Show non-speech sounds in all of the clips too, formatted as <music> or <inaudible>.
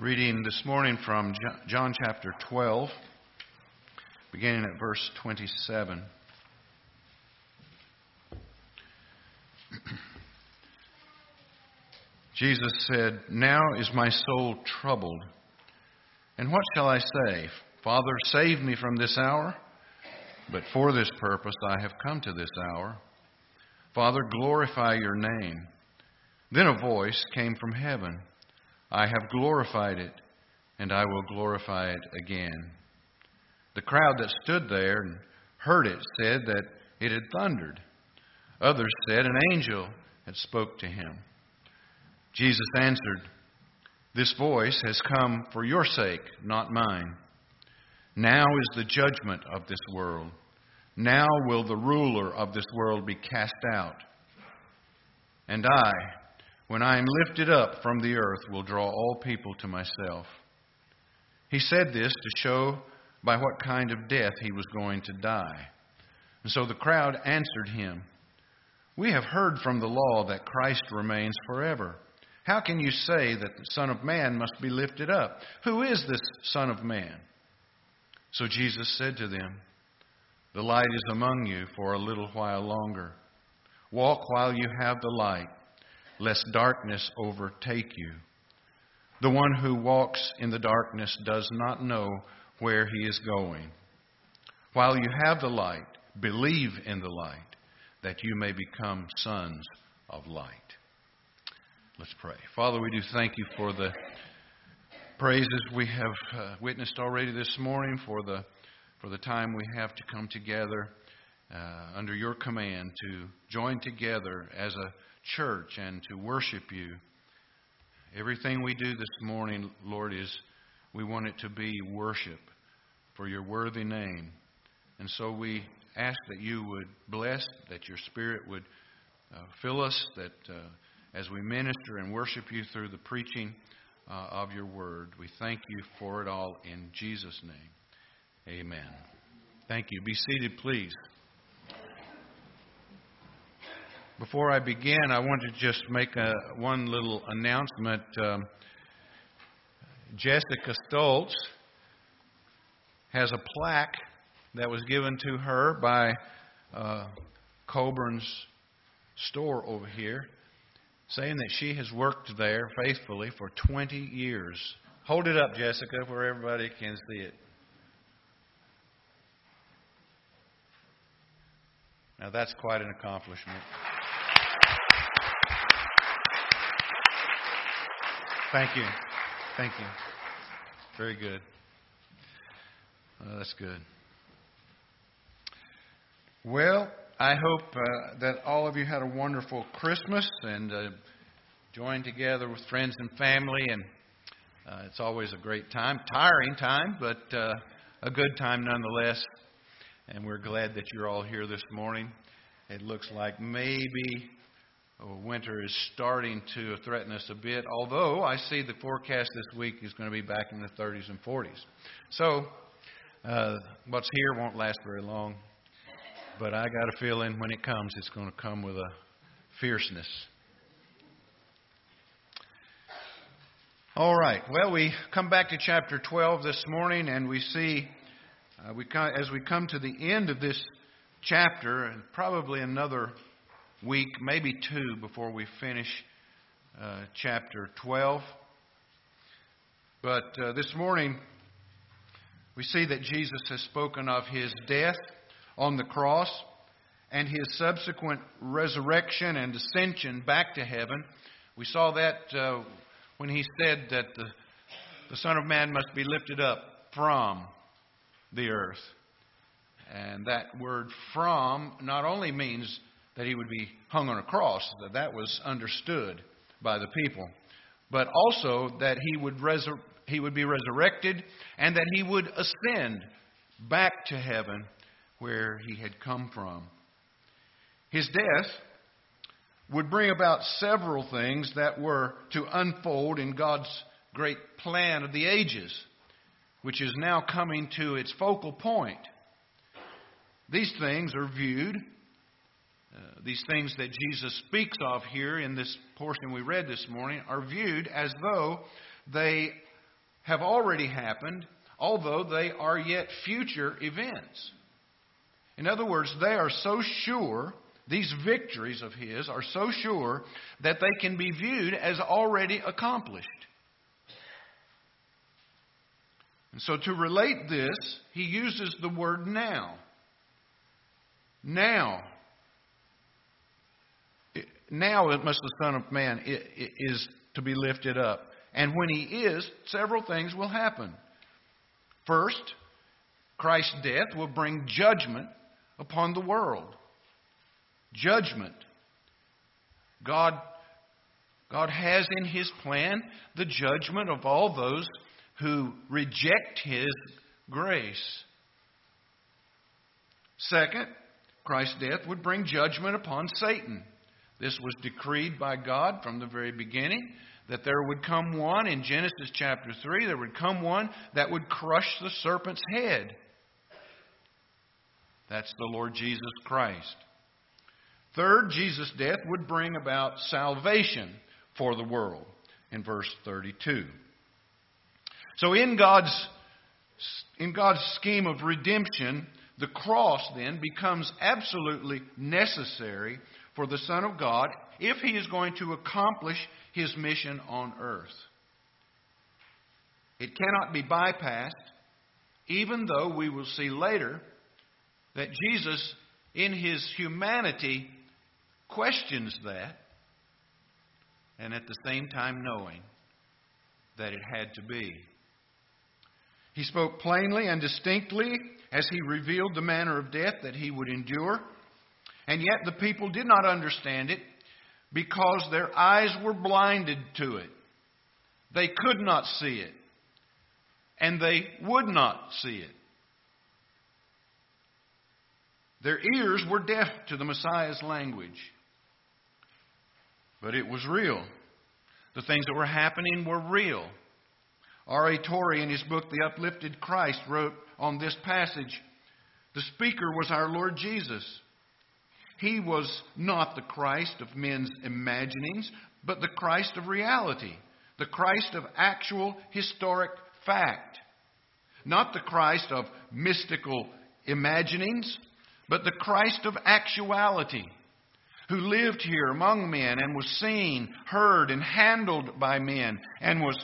Reading this morning from John chapter 12, beginning at verse 27. <clears throat> Jesus said, Now is my soul troubled. And what shall I say? Father, save me from this hour? But for this purpose I have come to this hour. Father, glorify your name. Then a voice came from heaven I have glorified it, and I will glorify it again. The crowd that stood there and heard it said that it had thundered. Others said an angel had spoke to him. Jesus answered, This voice has come for your sake, not mine. Now is the judgment of this world. Now will the ruler of this world be cast out. And I, when I am lifted up from the earth, will draw all people to myself. He said this to show by what kind of death he was going to die. And so the crowd answered him, We have heard from the law that Christ remains forever. How can you say that the Son of Man must be lifted up? Who is this Son of Man? So Jesus said to them, The light is among you for a little while longer. Walk while you have the light lest darkness overtake you. The one who walks in the darkness does not know where he is going. While you have the light, believe in the light, that you may become sons of light. Let's pray. Father, we do thank you for the praises we have uh, witnessed already this morning, for the, for the time we have to come together uh, under your command to join together as a church and to worship you. Everything we do this morning, Lord, is we want it to be worship for your worthy name. And so we ask that you would bless, that your Spirit would uh, fill us, that uh, as we minister and worship you through the preaching uh, of your word, we thank you for it all in Jesus' name. Amen. Thank you. Be seated, please. Before I begin, I want to just make a, one little announcement. Um, Jessica Stoltz has a plaque that was given to her by uh, Coburn's store over here, saying that she has worked there faithfully for 20 years. Hold it up, Jessica, where everybody can see it. Now, that's quite an accomplishment. Thank you. Thank you. Very good. Oh, that's good. Well, I hope uh, that all of you had a wonderful Christmas and uh, joined together with friends and family, and uh, it's always a great time. Tiring time, but uh, a good time nonetheless. And we're glad that you're all here this morning. It looks like maybe winter is starting to threaten us a bit, although I see the forecast this week is going to be back in the 30s and 40s. So, uh, what's here won't last very long, but I got a feeling when it comes, it's going to come with a fierceness. All right. Well, we come back to chapter 12 this morning, and we see, uh, we come, as we come to the end of this chapter, and probably another week, maybe two, before we finish uh, chapter 12. But uh, this morning, we see that Jesus has spoken of his death on the cross and his subsequent resurrection and ascension back to heaven. We saw that uh, when he said that the, the Son of Man must be lifted up from the earth. And that word from not only means that he would be hung on a cross, that that was understood by the people, but also that he would, resur- he would be resurrected and that he would ascend back to heaven where he had come from. His death would bring about several things that were to unfold in God's great plan of the ages, which is now coming to its focal point. These things are viewed uh, these things that Jesus speaks of here in this portion we read this morning are viewed as though they have already happened, although they are yet future events. In other words, they are so sure, these victories of his are so sure that they can be viewed as already accomplished. And so to relate this, he uses the word now. Now. Now it must the Son of Man is to be lifted up. And when he is, several things will happen. First, Christ's death will bring judgment upon the world. Judgment. God, God has in his plan the judgment of all those who reject his grace. Second, Christ's death would bring judgment upon Satan. This was decreed by God from the very beginning that there would come one in Genesis chapter 3, there would come one that would crush the serpent's head. That's the Lord Jesus Christ. Third, Jesus' death would bring about salvation for the world in verse 32. So in God's in God's scheme of redemption, the cross then becomes absolutely necessary for the Son of God if he is going to accomplish his mission on earth. It cannot be bypassed, even though we will see later that Jesus, in his humanity, questions that, and at the same time knowing that it had to be. He spoke plainly and distinctly as he revealed the manner of death that he would endure. And yet the people did not understand it because their eyes were blinded to it. They could not see it. And they would not see it. Their ears were deaf to the Messiah's language. But it was real. The things that were happening were real. R.A. Torrey, in his book, The Uplifted Christ, wrote on this passage The speaker was our Lord Jesus. He was not the Christ of men's imaginings, but the Christ of reality, the Christ of actual historic fact. Not the Christ of mystical imaginings, but the Christ of actuality, who lived here among men and was seen, heard, and handled by men, and was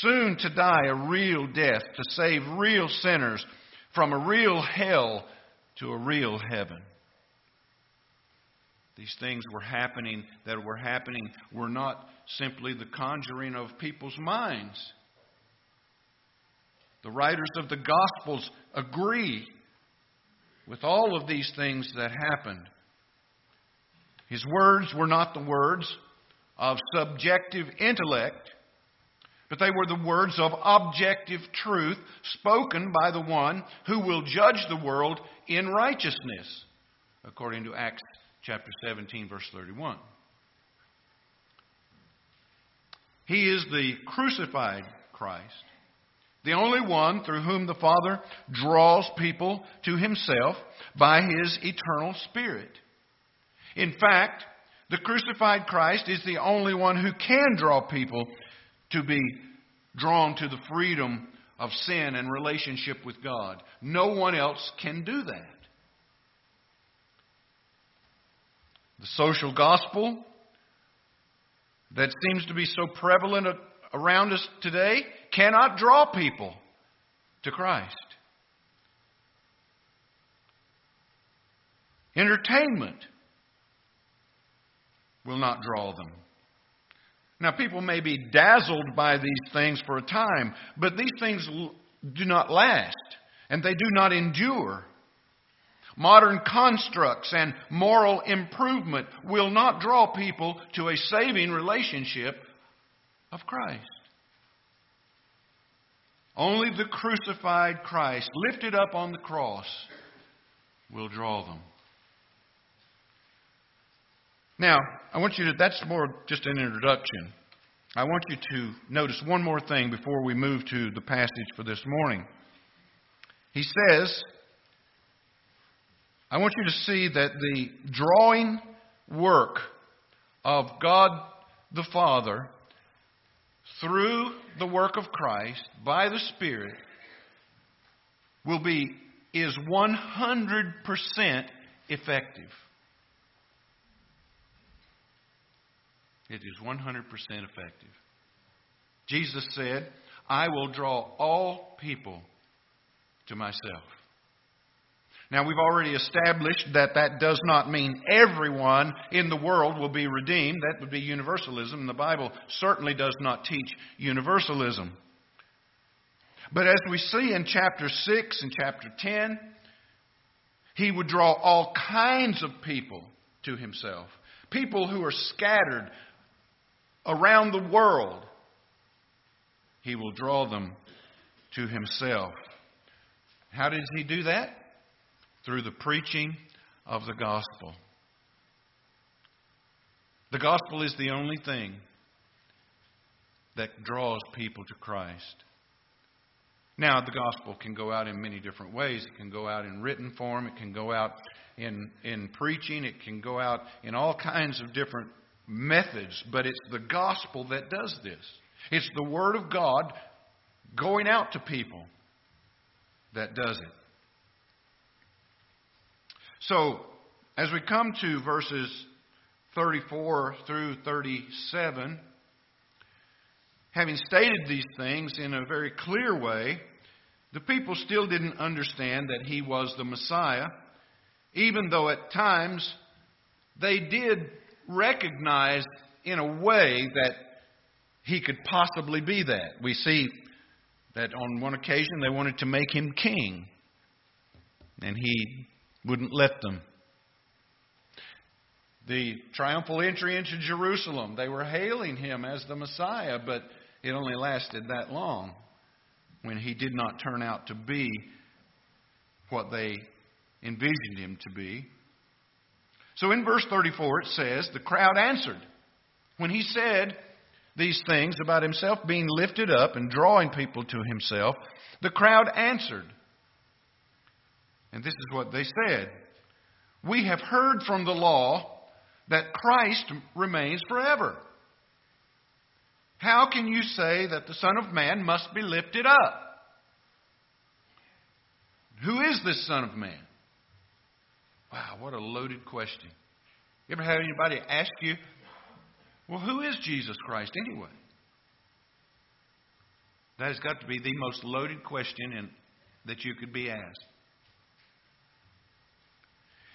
soon to die a real death to save real sinners from a real hell to a real heaven. These things were happening that were happening were not simply the conjuring of people's minds. The writers of the Gospels agree with all of these things that happened. His words were not the words of subjective intellect, but they were the words of objective truth spoken by the one who will judge the world in righteousness, according to Acts chapter 17, verse 31. He is the crucified Christ, the only one through whom the Father draws people to himself by his eternal Spirit. In fact, the crucified Christ is the only one who can draw people to be drawn to the freedom of sin and relationship with God. No one else can do that. The social gospel that seems to be so prevalent around us today cannot draw people to Christ. Entertainment will not draw them. Now, people may be dazzled by these things for a time, but these things do not last, and they do not endure. Modern constructs and moral improvement will not draw people to a saving relationship of Christ. Only the crucified Christ, lifted up on the cross, will draw them. Now, I want you to, that's more just an introduction. I want you to notice one more thing before we move to the passage for this morning. He says, I want you to see that the drawing work of God the Father through the work of Christ by the Spirit will be is 100% effective. It is 100% effective. Jesus said, I will draw all people to myself. Now, we've already established that that does not mean everyone in the world will be redeemed. That would be universalism. And the Bible certainly does not teach universalism. But as we see in chapter 6 and chapter 10, he would draw all kinds of people to himself. People who are scattered around the world. He will draw them to himself. How does he do that? Through the preaching of the gospel. The gospel is the only thing that draws people to Christ. Now, the gospel can go out in many different ways. It can go out in written form, it can go out in, in preaching, it can go out in all kinds of different methods, but it's the gospel that does this. It's the Word of God going out to people that does it. So, as we come to verses 34 through 37, having stated these things in a very clear way, the people still didn't understand that he was the Messiah, even though at times they did recognize in a way that he could possibly be that. We see that on one occasion they wanted to make him king, and he wouldn't let them. The triumphal entry into Jerusalem, they were hailing him as the Messiah, but it only lasted that long when he did not turn out to be what they envisioned him to be. So in verse 34 it says, The crowd answered. When he said these things about himself being lifted up and drawing people to himself, the crowd answered. And this is what they said We have heard from the law that Christ remains forever. How can you say that the Son of Man must be lifted up? Who is this Son of Man? Wow, what a loaded question. You ever have anybody ask you, well, who is Jesus Christ anyway? That has got to be the most loaded question in, that you could be asked.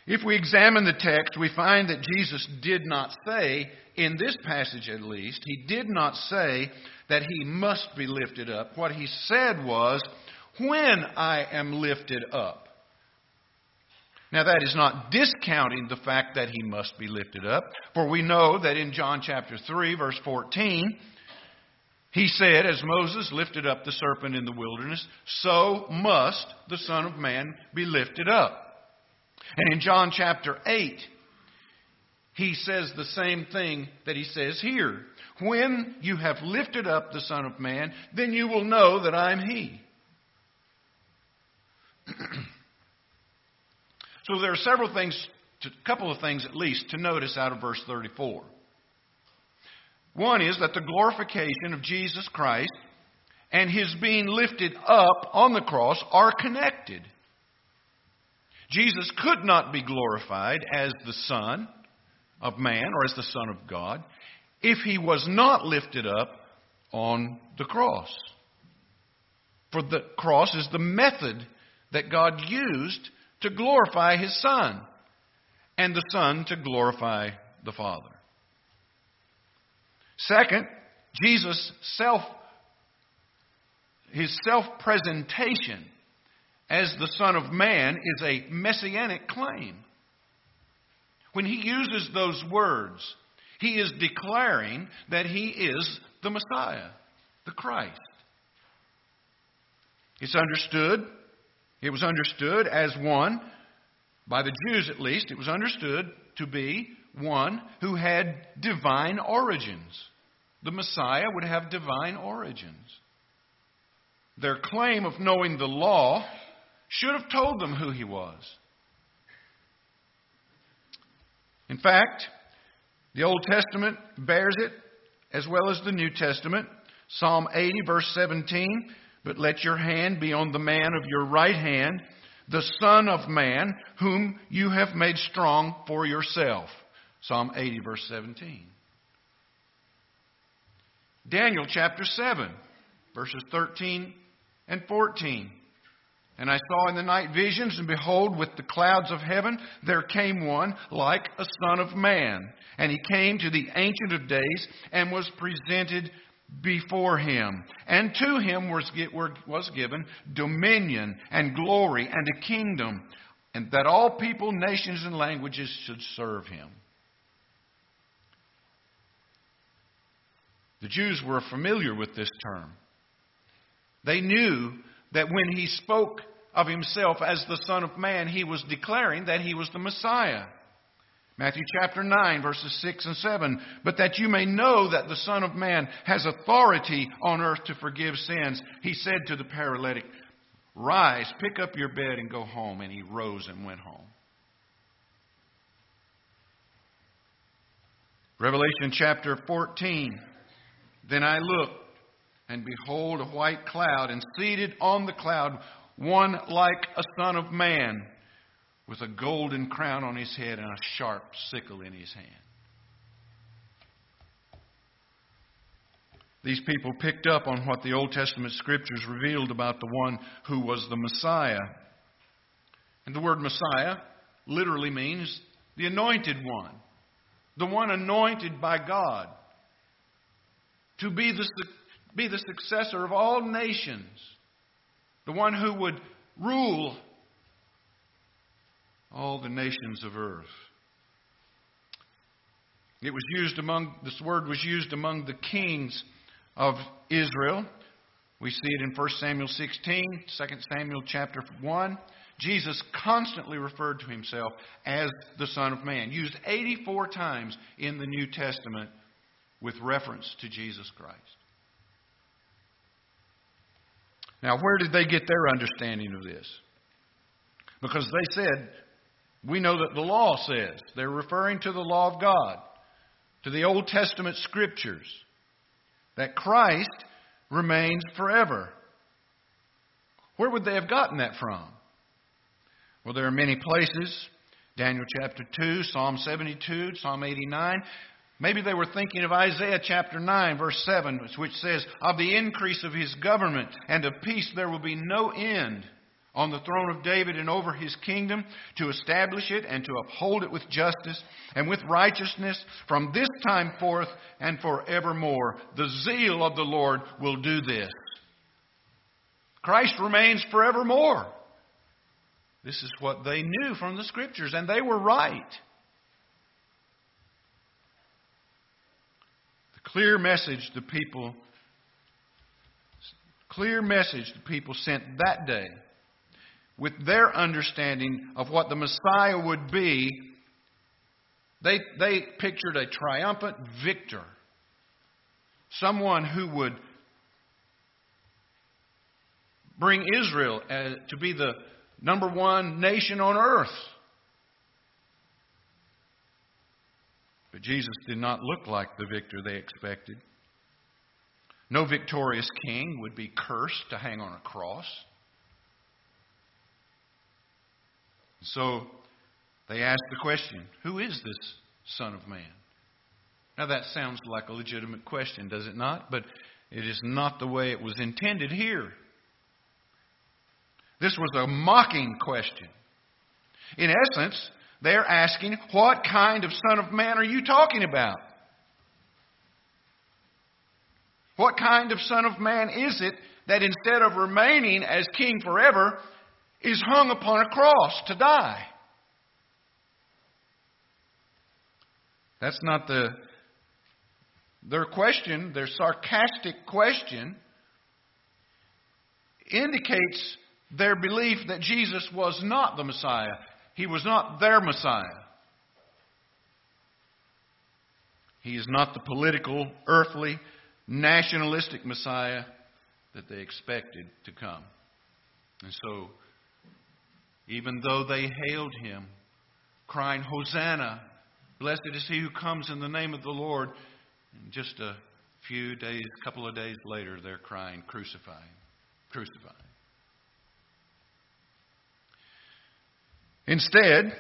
If we examine the text, we find that Jesus did not say, in this passage at least, he did not say that he must be lifted up. What he said was, when I am lifted up. Now, that is not discounting the fact that he must be lifted up, for we know that in John chapter 3, verse 14, he said, As Moses lifted up the serpent in the wilderness, so must the Son of Man be lifted up. And in John chapter 8, he says the same thing that he says here. When you have lifted up the Son of Man, then you will know that I'm He. <clears throat> so there are several things, a couple of things at least, to notice out of verse 34. One is that the glorification of Jesus Christ and his being lifted up on the cross are connected. Jesus could not be glorified as the Son of man or as the Son of God if he was not lifted up on the cross. For the cross is the method that God used to glorify his Son, and the Son to glorify the Father. Second, Jesus' self his self presentation as the Son of Man is a messianic claim. When he uses those words, he is declaring that he is the Messiah, the Christ. It's understood, it was understood as one, by the Jews at least, it was understood to be one who had divine origins. The Messiah would have divine origins. Their claim of knowing the law should have told them who he was. In fact, the Old Testament bears it as well as the New Testament. Psalm 80, verse 17, but let your hand be on the man of your right hand, the Son of Man, whom you have made strong for yourself. Psalm 80, verse 17. Daniel chapter 7, verses 13 and 14. And I saw in the night visions, and behold, with the clouds of heaven there came one like a son of man. And he came to the Ancient of Days and was presented before him. And to him was, was given dominion and glory and a kingdom, and that all people, nations, and languages should serve him. The Jews were familiar with this term. They knew that when he spoke of himself as the Son of Man, he was declaring that he was the Messiah. Matthew chapter 9, verses 6 and 7. But that you may know that the Son of Man has authority on earth to forgive sins, he said to the paralytic, Rise, pick up your bed, and go home. And he rose and went home. Revelation chapter 14. Then I looked, and behold, a white cloud, and seated on the cloud, one like a son of man with a golden crown on his head and a sharp sickle in his hand. These people picked up on what the Old Testament scriptures revealed about the one who was the Messiah. And the word Messiah literally means the anointed one, the one anointed by God to be the, be the successor of all nations, the one who would rule all the nations of earth. It was used among, this word was used among the kings of Israel. We see it in 1 Samuel 16, 2 Samuel chapter 1. Jesus constantly referred to himself as the Son of Man, used 84 times in the New Testament with reference to Jesus Christ. Now, where did they get their understanding of this? Because they said we know that the law says. They're referring to the law of God, to the Old Testament scriptures, that Christ remains forever. Where would they have gotten that from? Well, there are many places. Daniel chapter 2, Psalm 72, Psalm 89. Maybe they were thinking of Isaiah chapter 9, verse 7, which says, Of the increase of his government and of peace there will be no end on the throne of David and over his kingdom to establish it and to uphold it with justice and with righteousness from this time forth and forevermore. The zeal of the Lord will do this. Christ remains forevermore. This is what they knew from the scriptures, and they were right. Clear message the people clear message the people sent that day with their understanding of what the Messiah would be, they, they pictured a triumphant victor. Someone who would bring Israel uh, to be the number one nation on earth. But Jesus did not look like the victor they expected. No victorious king would be cursed to hang on a cross. So they asked the question Who is this Son of Man? Now that sounds like a legitimate question, does it not? But it is not the way it was intended here. This was a mocking question. In essence, they're asking, What kind of Son of Man are you talking about? What kind of Son of Man is it that instead of remaining as king forever, is hung upon a cross to die. That's not the their question, their sarcastic question indicates their belief that Jesus was not the Messiah. He was not their Messiah. He is not the political, earthly, nationalistic Messiah that they expected to come. And so even though they hailed him, crying, Hosanna, blessed is he who comes in the name of the Lord. And just a few days, a couple of days later, they're crying, Crucify crucify Instead,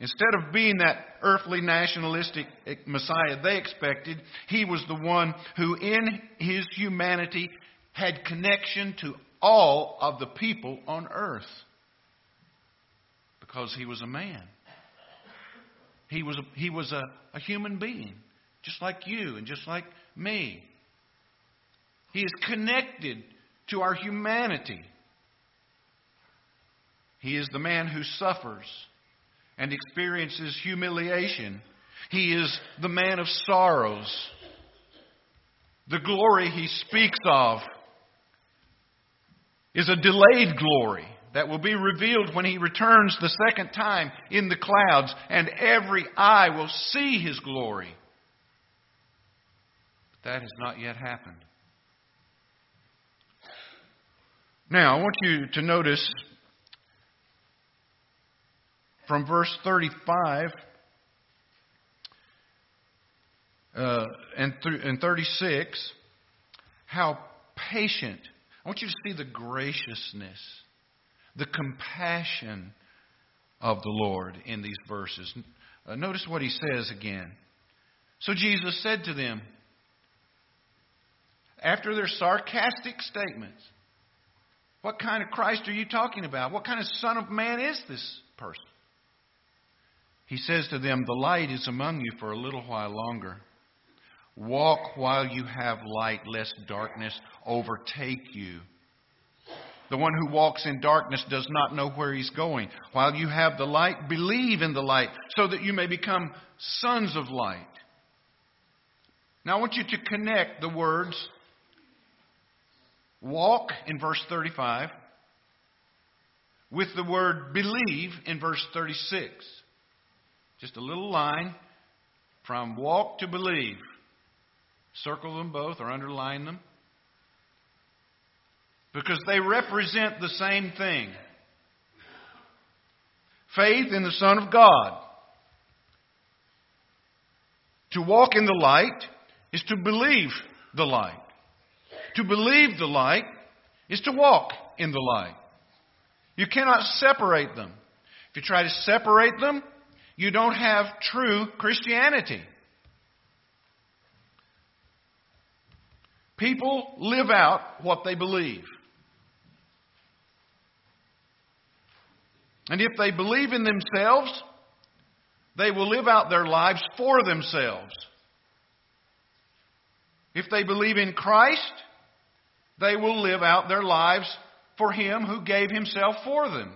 instead of being that earthly nationalistic Messiah they expected, he was the one who, in his humanity, had connection to all of the people on earth because he was a man. He was a, he was a, a human being, just like you and just like me. He is connected to our humanity. He is the man who suffers and experiences humiliation. He is the man of sorrows. The glory he speaks of is a delayed glory that will be revealed when he returns the second time in the clouds, and every eye will see his glory. But that has not yet happened. Now, I want you to notice from verse 35 uh, and, th- and 36 how patient. I want you to see the graciousness, the compassion of the Lord in these verses. Uh, notice what he says again. So Jesus said to them, after their sarcastic statements, What kind of Christ are you talking about? What kind of Son of Man is this person? He says to them, The light is among you for a little while longer. Walk while you have light, lest darkness overtake you. The one who walks in darkness does not know where he's going. While you have the light, believe in the light, so that you may become sons of light. Now I want you to connect the words walk in verse 35 with the word believe in verse 36. Just a little line from walk to believe. Circle them both or underline them. Because they represent the same thing faith in the Son of God. To walk in the light is to believe the light. To believe the light is to walk in the light. You cannot separate them. If you try to separate them, you don't have true Christianity. People live out what they believe. And if they believe in themselves, they will live out their lives for themselves. If they believe in Christ, they will live out their lives for Him who gave Himself for them.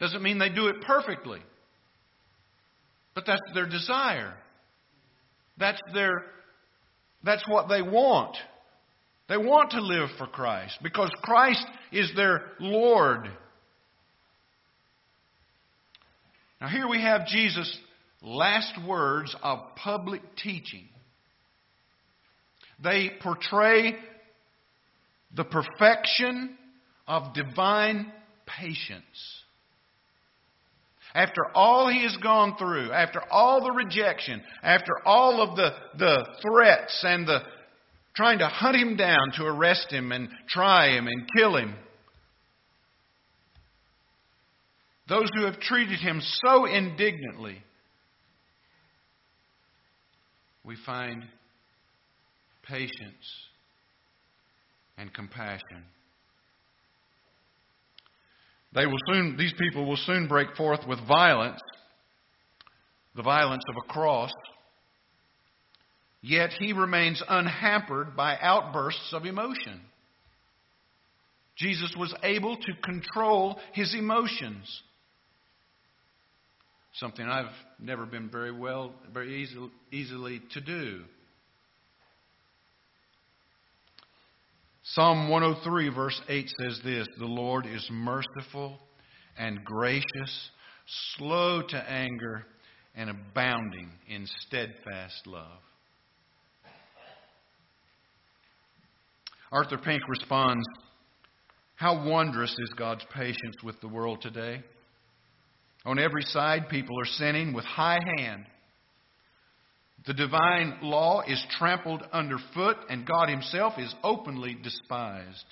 Doesn't mean they do it perfectly. But that's their desire. That's their that's what they want. They want to live for Christ because Christ is their Lord. Now here we have Jesus' last words of public teaching. They portray the perfection of divine patience. After all he has gone through, after all the rejection, after all of the, the threats and the trying to hunt him down to arrest him and try him and kill him, those who have treated him so indignantly, we find patience and compassion. They will soon, these people will soon break forth with violence, the violence of a cross. Yet he remains unhampered by outbursts of emotion. Jesus was able to control his emotions. Something I've never been very well, very easy, easily to do. Psalm 103, verse 8 says this The Lord is merciful and gracious, slow to anger, and abounding in steadfast love. Arthur Pink responds How wondrous is God's patience with the world today. On every side, people are sinning with high hand. The divine law is trampled underfoot, and God Himself is openly despised.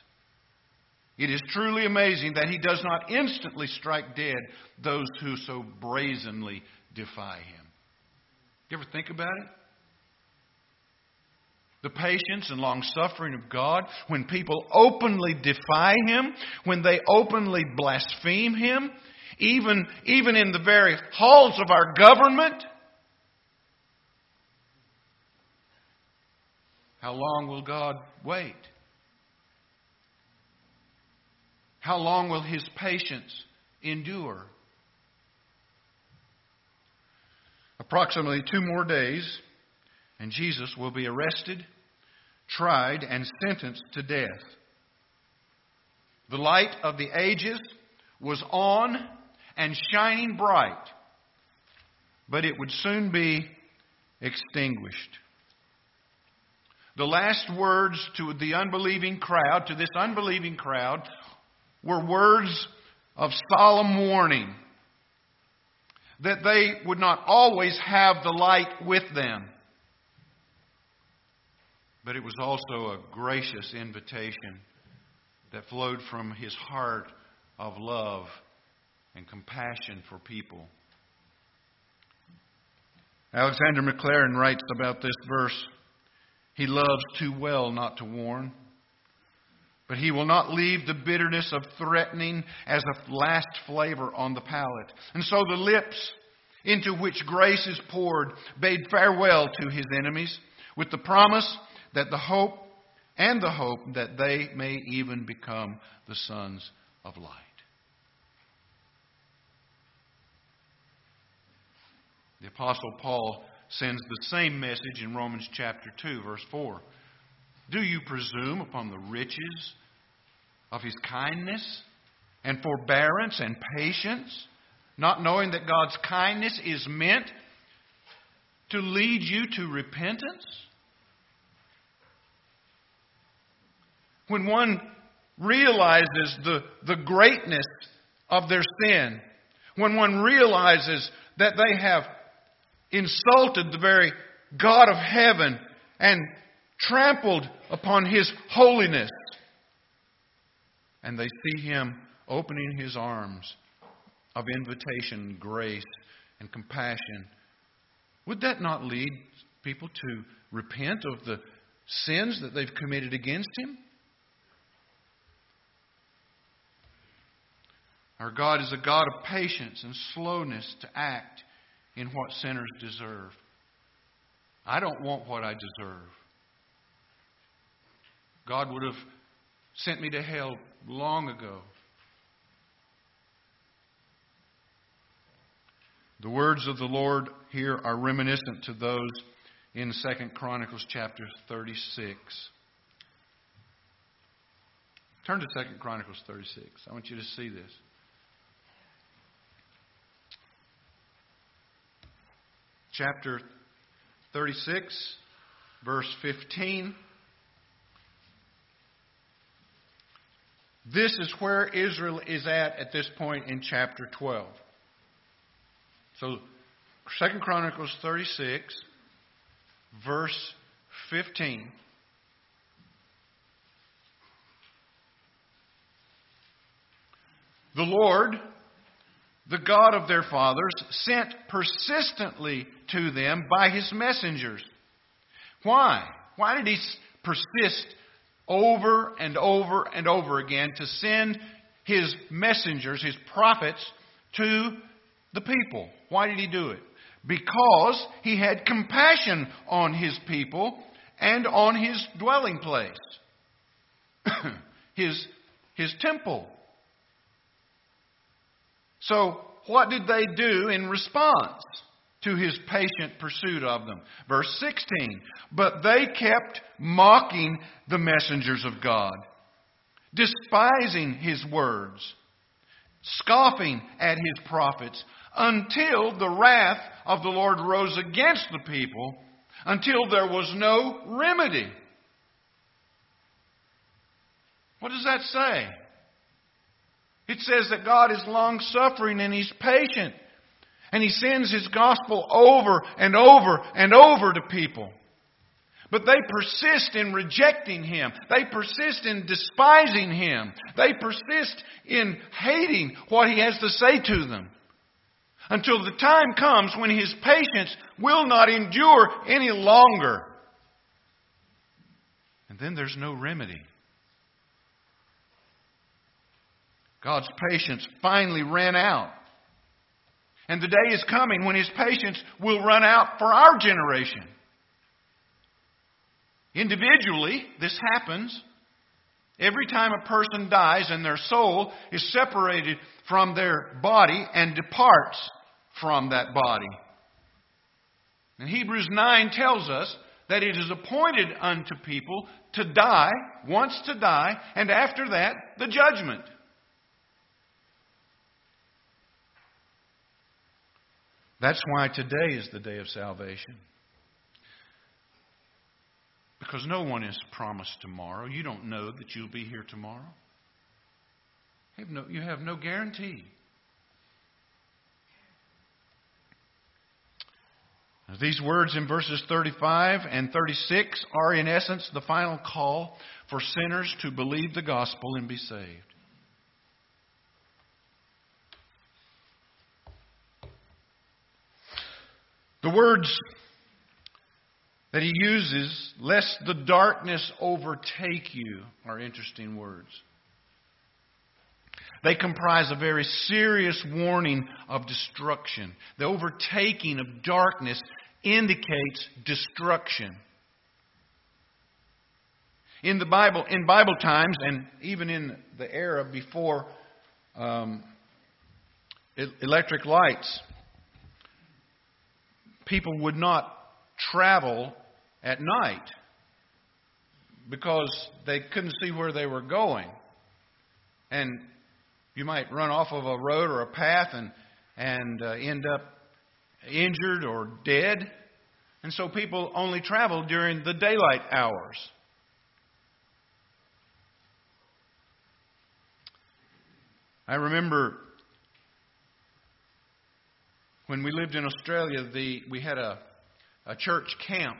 It is truly amazing that He does not instantly strike dead those who so brazenly defy Him. You ever think about it? The patience and long suffering of God when people openly defy Him, when they openly blaspheme Him, even, even in the very halls of our government. How long will God wait? How long will his patience endure? Approximately two more days, and Jesus will be arrested, tried, and sentenced to death. The light of the ages was on and shining bright, but it would soon be extinguished. The last words to the unbelieving crowd, to this unbelieving crowd, were words of solemn warning that they would not always have the light with them. But it was also a gracious invitation that flowed from his heart of love and compassion for people. Alexander Maclaren writes about this verse He loves too well not to warn. But he will not leave the bitterness of threatening as a last flavor on the palate. And so the lips into which grace is poured bade farewell to his enemies with the promise that the hope and the hope that they may even become the sons of light. The Apostle Paul sends the same message in Romans chapter 2, verse 4. Do you presume upon the riches of his kindness and forbearance and patience, not knowing that God's kindness is meant to lead you to repentance? When one realizes the, the greatness of their sin, when one realizes that they have insulted the very God of heaven and trampled upon his holiness. And they see him opening his arms of invitation, grace, and compassion. Would that not lead people to repent of the sins that they've committed against him? Our God is a God of patience and slowness to act in what sinners deserve. I don't want what I deserve. God would have sent me to hell long ago. The words of the Lord here are reminiscent to those in 2 Chronicles chapter 36. Turn to 2 Chronicles 36. I want you to see this. Chapter 36, verse 15. This is where Israel is at at this point in chapter 12. So, 2 Chronicles 36, verse 15. The Lord, the God of their fathers, sent persistently to them by his messengers. Why? Why did he persist over and over and over again to send his messengers, his prophets, to the people. Why did he do it? Because he had compassion on his people and on his dwelling place, <coughs> his, his temple. So, what did they do in response? to his patient pursuit of them. Verse 16. But they kept mocking the messengers of God, despising his words, scoffing at his prophets, until the wrath of the Lord rose against the people, until there was no remedy. What does that say? It says that God is long suffering and He's patient. And he sends his gospel over and over and over to people. But they persist in rejecting him. They persist in despising him. They persist in hating what he has to say to them. Until the time comes when his patience will not endure any longer. And then there's no remedy. God's patience finally ran out. And the day is coming when his patience will run out for our generation. Individually, this happens. Every time a person dies and their soul is separated from their body and departs from that body. And Hebrews 9 tells us that it is appointed unto people to die, once to die, and after that, the judgment. That's why today is the day of salvation. Because no one is promised tomorrow. You don't know that you'll be here tomorrow. You have no, you have no guarantee. These words in verses 35 and 36 are, in essence, the final call for sinners to believe the gospel and be saved. The words that he uses, lest the darkness overtake you, are interesting words. They comprise a very serious warning of destruction. The overtaking of darkness indicates destruction. In the Bible, in Bible times, and even in the era before um, electric lights, people would not travel at night because they couldn't see where they were going. And you might run off of a road or a path and, and uh, end up injured or dead. And so people only traveled during the daylight hours. I remember when we lived in Australia, the, we had a, a church camp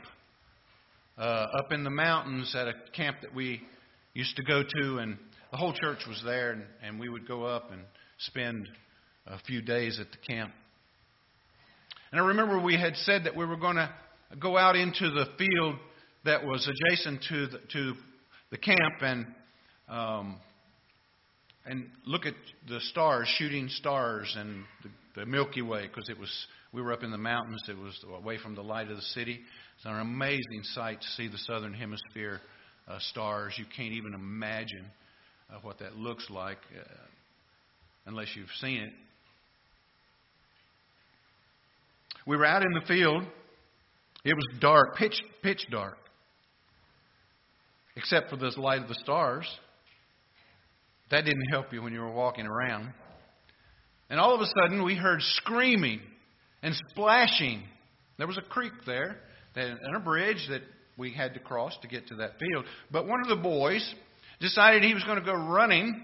uh, up in the mountains at a camp that we used to go to, and the whole church was there, and, and we would go up and spend a few days at the camp. And I remember we had said that we were going to go out into the field that was adjacent to the, to the camp and um, and look at the stars, shooting stars, and the, the Milky Way, because it was we were up in the mountains. It was away from the light of the city. It's an amazing sight to see the southern hemisphere uh, stars. You can't even imagine uh, what that looks like uh, unless you've seen it. We were out in the field. It was dark, pitch, pitch dark, except for the light of the stars. That didn't help you when you were walking around. And all of a sudden, we heard screaming and splashing. There was a creek there and a bridge that we had to cross to get to that field. But one of the boys decided he was going to go running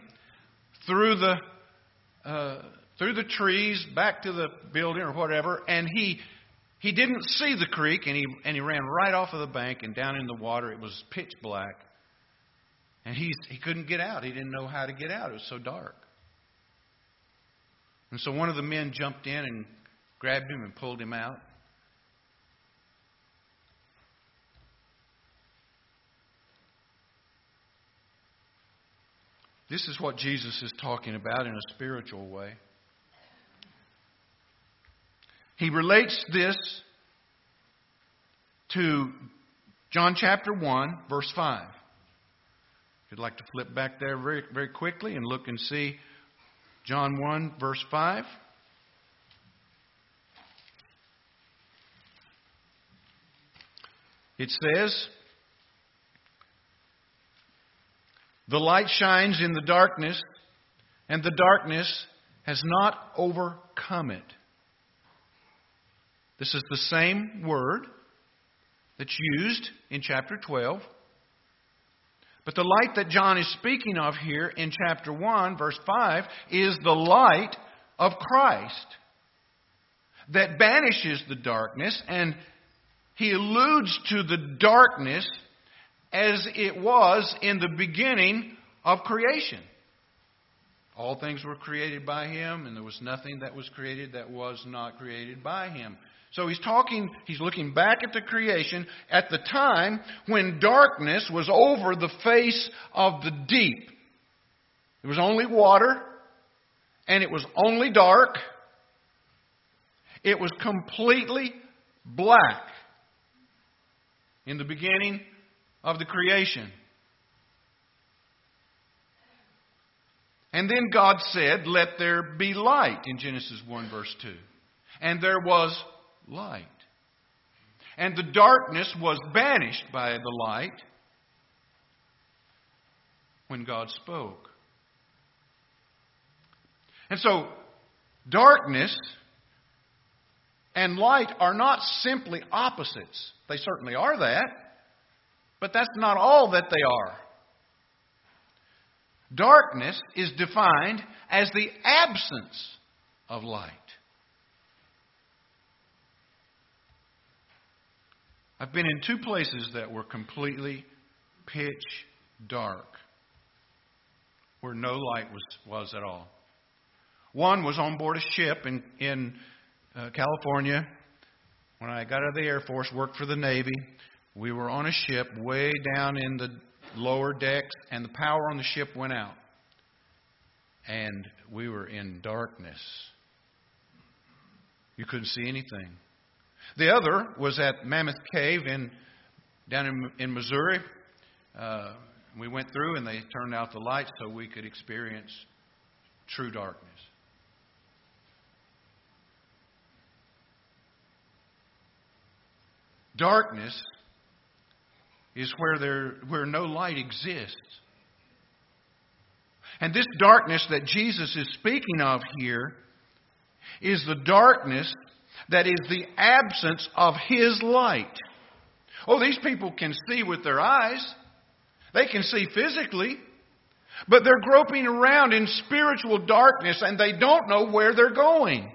through the uh, through the trees back to the building or whatever, and he he didn't see the creek, and he and he ran right off of the bank and down in the water. It was pitch black, and he he couldn't get out. He didn't know how to get out. It was so dark. And so one of the men jumped in and grabbed him and pulled him out. This is what Jesus is talking about in a spiritual way. He relates this to John chapter 1, verse 5. If you'd like to flip back there very, very quickly and look and see John 1, verse 5. It says, The light shines in the darkness, and the darkness has not overcome it. This is the same word that's used in chapter 12. But the light that John is speaking of here in chapter 1, verse 5, is the light of Christ. that banishes the darkness, and he alludes to the darkness as it was in the beginning of creation. All things were created by him, and there was nothing that was created that was not created by him. So he's talking, he's looking back at the creation at the time when darkness was over the face of the deep. It was only water, and it was only dark. It was completely black in the beginning of the creation. And then God said, Let there be light in Genesis 1, verse 2. And there was light. And the darkness was banished by the light when God spoke. And so, darkness and light are not simply opposites. They certainly are that, but that's not all that they are. Darkness is defined as the absence of light. I've been in two places that were completely pitch dark, where no light was, was at all. One was on board a ship in, in uh, California. When I got out of the Air Force, worked for the Navy, we were on a ship way down in the lower decks, and the power on the ship went out. And we were in darkness. You couldn't see anything. The other was at Mammoth Cave in, down in, in Missouri. Uh, we went through and they turned out the lights so we could experience true darkness. Darkness is where, there, where no light exists. And this darkness that Jesus is speaking of here is the darkness that is the absence of His light. Oh, these people can see with their eyes, they can see physically, but they're groping around in spiritual darkness and they don't know where they're going.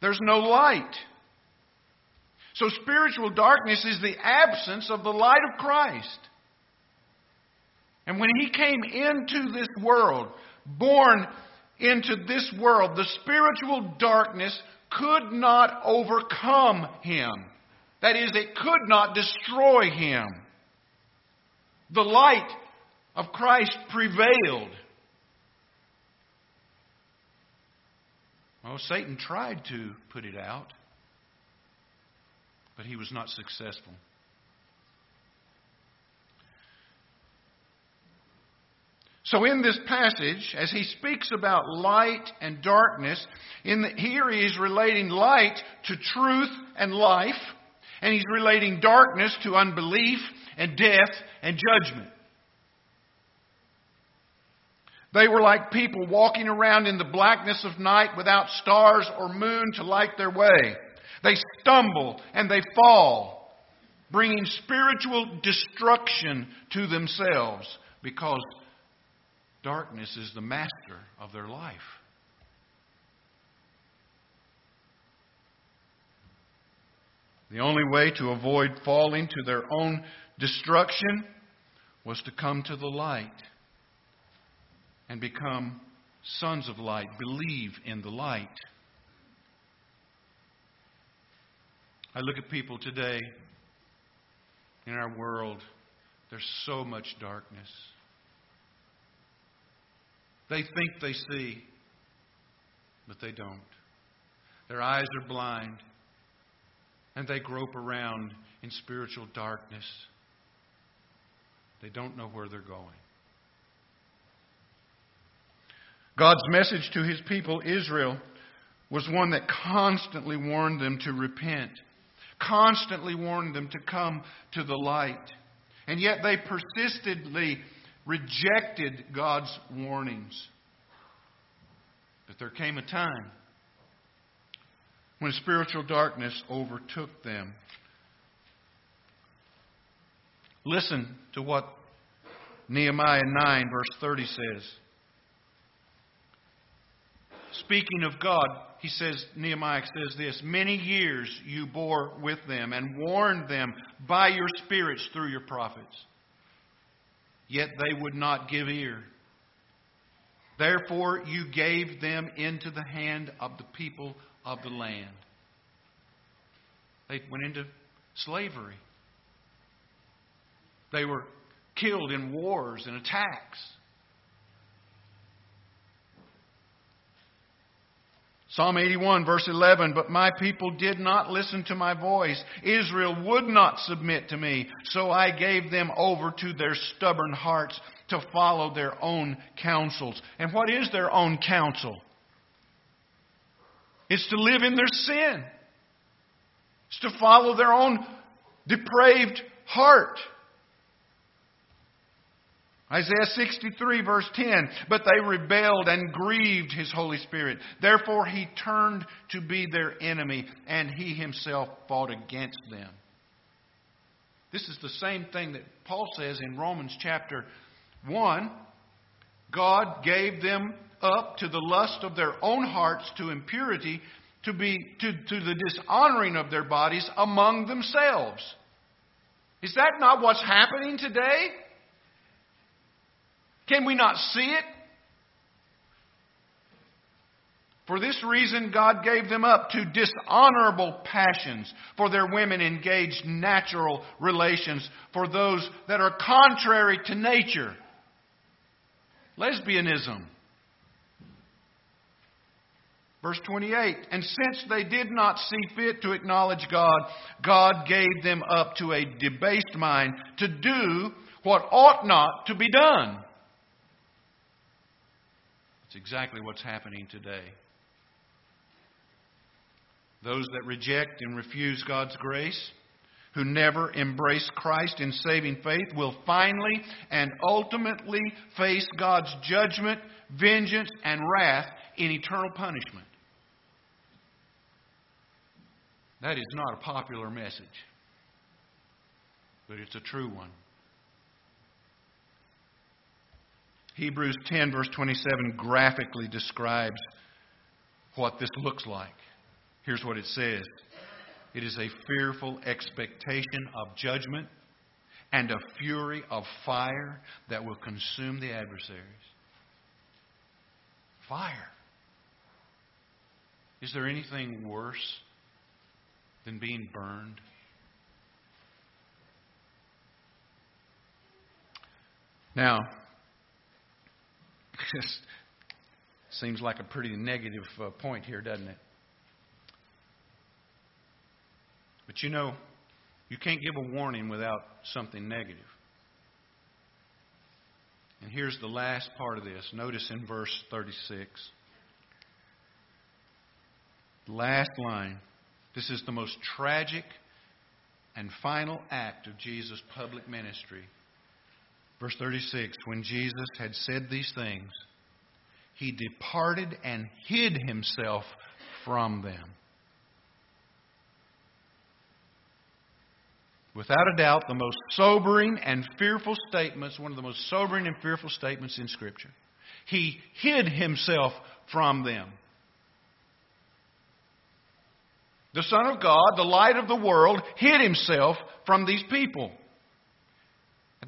There's no light. So spiritual darkness is the absence of the light of Christ. And when he came into this world, born into this world, the spiritual darkness could not overcome him. That is, it could not destroy him. The light of Christ prevailed. Well, Satan tried to put it out but he was not successful. So, in this passage, as he speaks about light and darkness, in the, here he is relating light to truth and life, and he's relating darkness to unbelief and death and judgment. They were like people walking around in the blackness of night without stars or moon to light their way. They stumble and they fall, bringing spiritual destruction to themselves because darkness is the master of their life. The only way to avoid falling to their own destruction was to come to the light and become sons of light, believe in the light. I look at people today in our world, there's so much darkness. They think they see, but they don't. Their eyes are blind, and they grope around in spiritual darkness. They don't know where they're going. God's message to his people, Israel, was one that constantly warned them to repent constantly warned them to come to the light. And yet they persistently rejected God's warnings. But there came a time when spiritual darkness overtook them. Listen to what Nehemiah 9, verse 30 says. speaking of God, he says, Nehemiah says this Many years you bore with them and warned them by your spirits through your prophets. Yet they would not give ear. Therefore, you gave them into the hand of the people of the land. They went into slavery. They were killed in wars and attacks. Psalm 81, verse 11, but my people did not listen to my voice. Israel would not submit to me, so I gave them over to their stubborn hearts to follow their own counsels. And what is their own counsel? It's to live in their sin. It's to follow their own depraved heart. Isaiah 63, verse 10. But they rebelled and grieved his Holy Spirit. Therefore, he turned to be their enemy, and he himself fought against them. This is the same thing that Paul says in Romans chapter 1. God gave them up to the lust of their own hearts to impurity, to, be, to, to the dishonoring of their bodies among themselves. Is that not what's happening today? Can we not see it? For this reason, God gave them up to dishonorable passions, for their women engaged natural relations, for those that are contrary to nature. Lesbianism. Verse 28 And since they did not see fit to acknowledge God, God gave them up to a debased mind to do what ought not to be done. Exactly what's happening today. Those that reject and refuse God's grace, who never embrace Christ in saving faith, will finally and ultimately face God's judgment, vengeance, and wrath in eternal punishment. That is not a popular message, but it's a true one. Hebrews 10, verse 27, graphically describes what this looks like. Here's what it says It is a fearful expectation of judgment and a fury of fire that will consume the adversaries. Fire. Is there anything worse than being burned? Now, seems like a pretty negative uh, point here, doesn't it? But you know, you can't give a warning without something negative. And here's the last part of this. Notice in verse 36. Last line. This is the most tragic and final act of Jesus' public ministry. Verse 36 When Jesus had said these things, he departed and hid himself from them. Without a doubt, the most sobering and fearful statements, one of the most sobering and fearful statements in Scripture. He hid himself from them. The Son of God, the light of the world, hid himself from these people.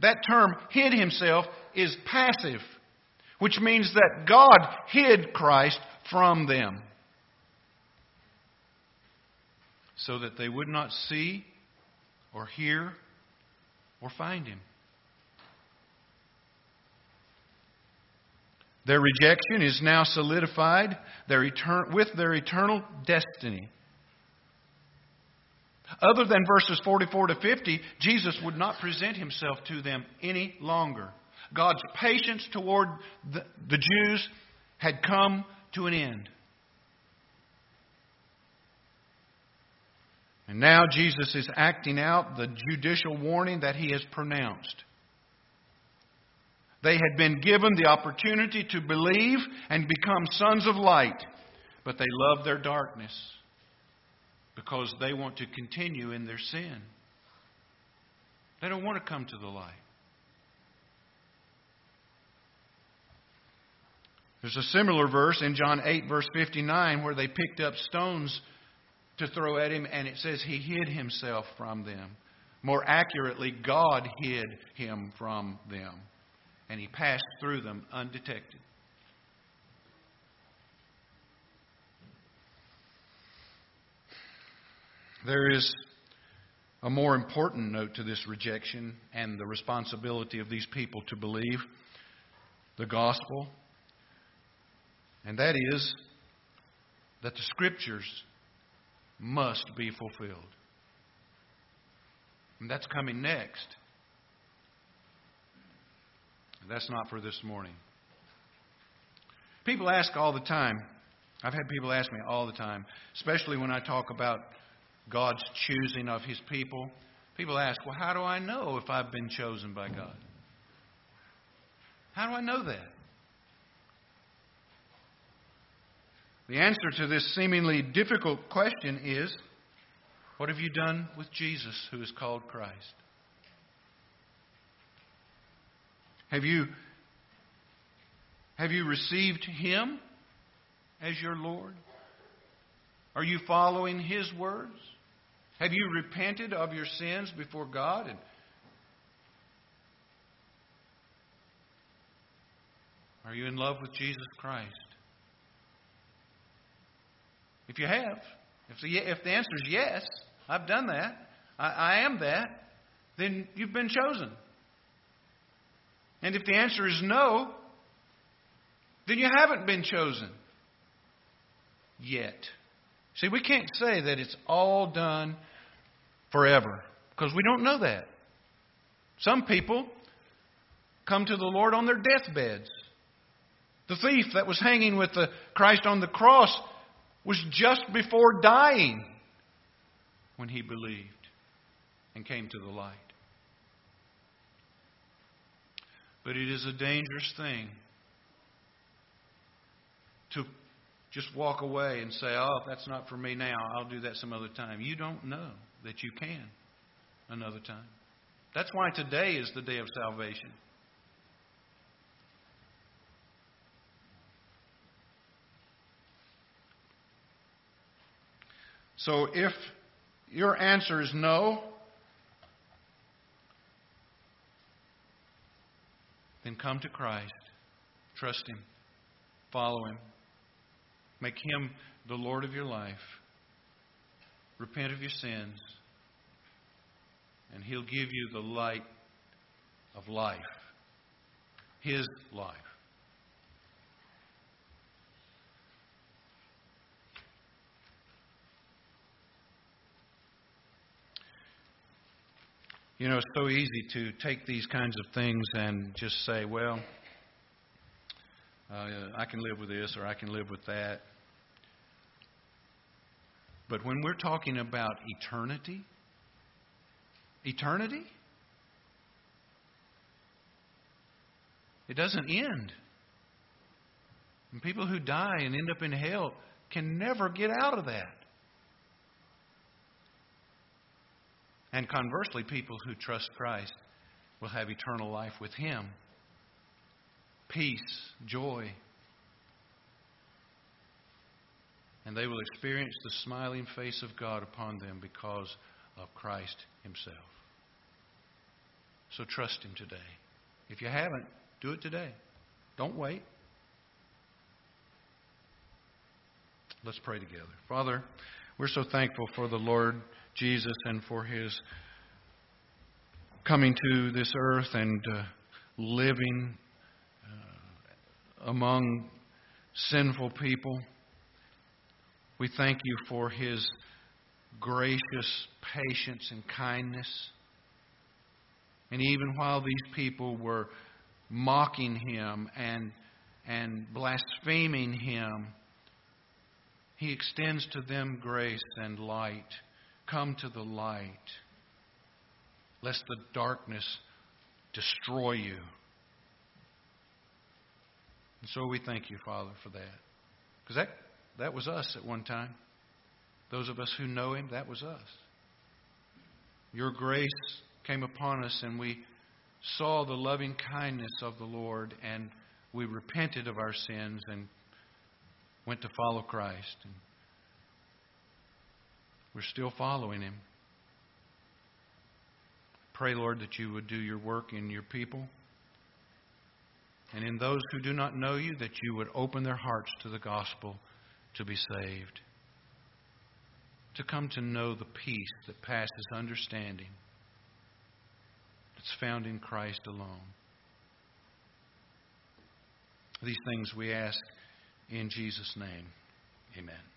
That term, hid himself, is passive, which means that God hid Christ from them so that they would not see or hear or find him. Their rejection is now solidified their etern- with their eternal destiny. Other than verses 44 to 50, Jesus would not present himself to them any longer. God's patience toward the, the Jews had come to an end. And now Jesus is acting out the judicial warning that he has pronounced. They had been given the opportunity to believe and become sons of light, but they loved their darkness because they want to continue in their sin. They don't want to come to the light. There's a similar verse in John 8, verse 59, where they picked up stones to throw at him, and it says he hid himself from them. More accurately, God hid him from them, and he passed through them undetected. There is a more important note to this rejection and the responsibility of these people to believe the gospel, and that is that the Scriptures must be fulfilled. And that's coming next. That's not for this morning. People ask all the time. I've had people ask me all the time, especially when I talk about God's choosing of His people. People ask, well, how do I know if I've been chosen by God? How do I know that? The answer to this seemingly difficult question is what have you done with Jesus, who is called Christ? Have you, have you received Him as your Lord? Are you following His words? Have you repented of your sins before God? And are you in love with Jesus Christ? If you have, if the, if the answer is yes, I've done that, I, I am that, then you've been chosen. And if the answer is no, then you haven't been chosen yet. See, we can't say that it's all done forever because we don't know that. Some people come to the Lord on their deathbeds. The thief that was hanging with the Christ on the cross was just before dying when he believed and came to the light. But it is a dangerous thing to just walk away and say, oh, that's not for me now. I'll do that some other time. You don't know that you can another time. That's why today is the day of salvation. So if your answer is no, then come to Christ. Trust Him. Follow Him. Make Him the Lord of your life. Repent of your sins. And He'll give you the light of life. His life. You know, it's so easy to take these kinds of things and just say, well, uh, I can live with this or I can live with that. But when we're talking about eternity, eternity, it doesn't end. And people who die and end up in hell can never get out of that. And conversely, people who trust Christ will have eternal life with Him peace, joy. And they will experience the smiling face of God upon them because of Christ Himself. So trust Him today. If you haven't, do it today. Don't wait. Let's pray together. Father, we're so thankful for the Lord Jesus and for his coming to this earth and uh, living uh, among sinful people. We thank you for his gracious patience and kindness. And even while these people were mocking him and, and blaspheming him, he extends to them grace and light. Come to the light, lest the darkness destroy you. And so we thank you, Father, for that. Because that, that was us at one time. Those of us who know Him, that was us. Your grace came upon us, and we saw the loving kindness of the Lord, and we repented of our sins and went to follow Christ. And we're still following Him. Pray, Lord, that you would do your work in your people. And in those who do not know you, that you would open their hearts to the gospel to be saved, to come to know the peace that passes understanding that's found in Christ alone. These things we ask in Jesus' name. Amen.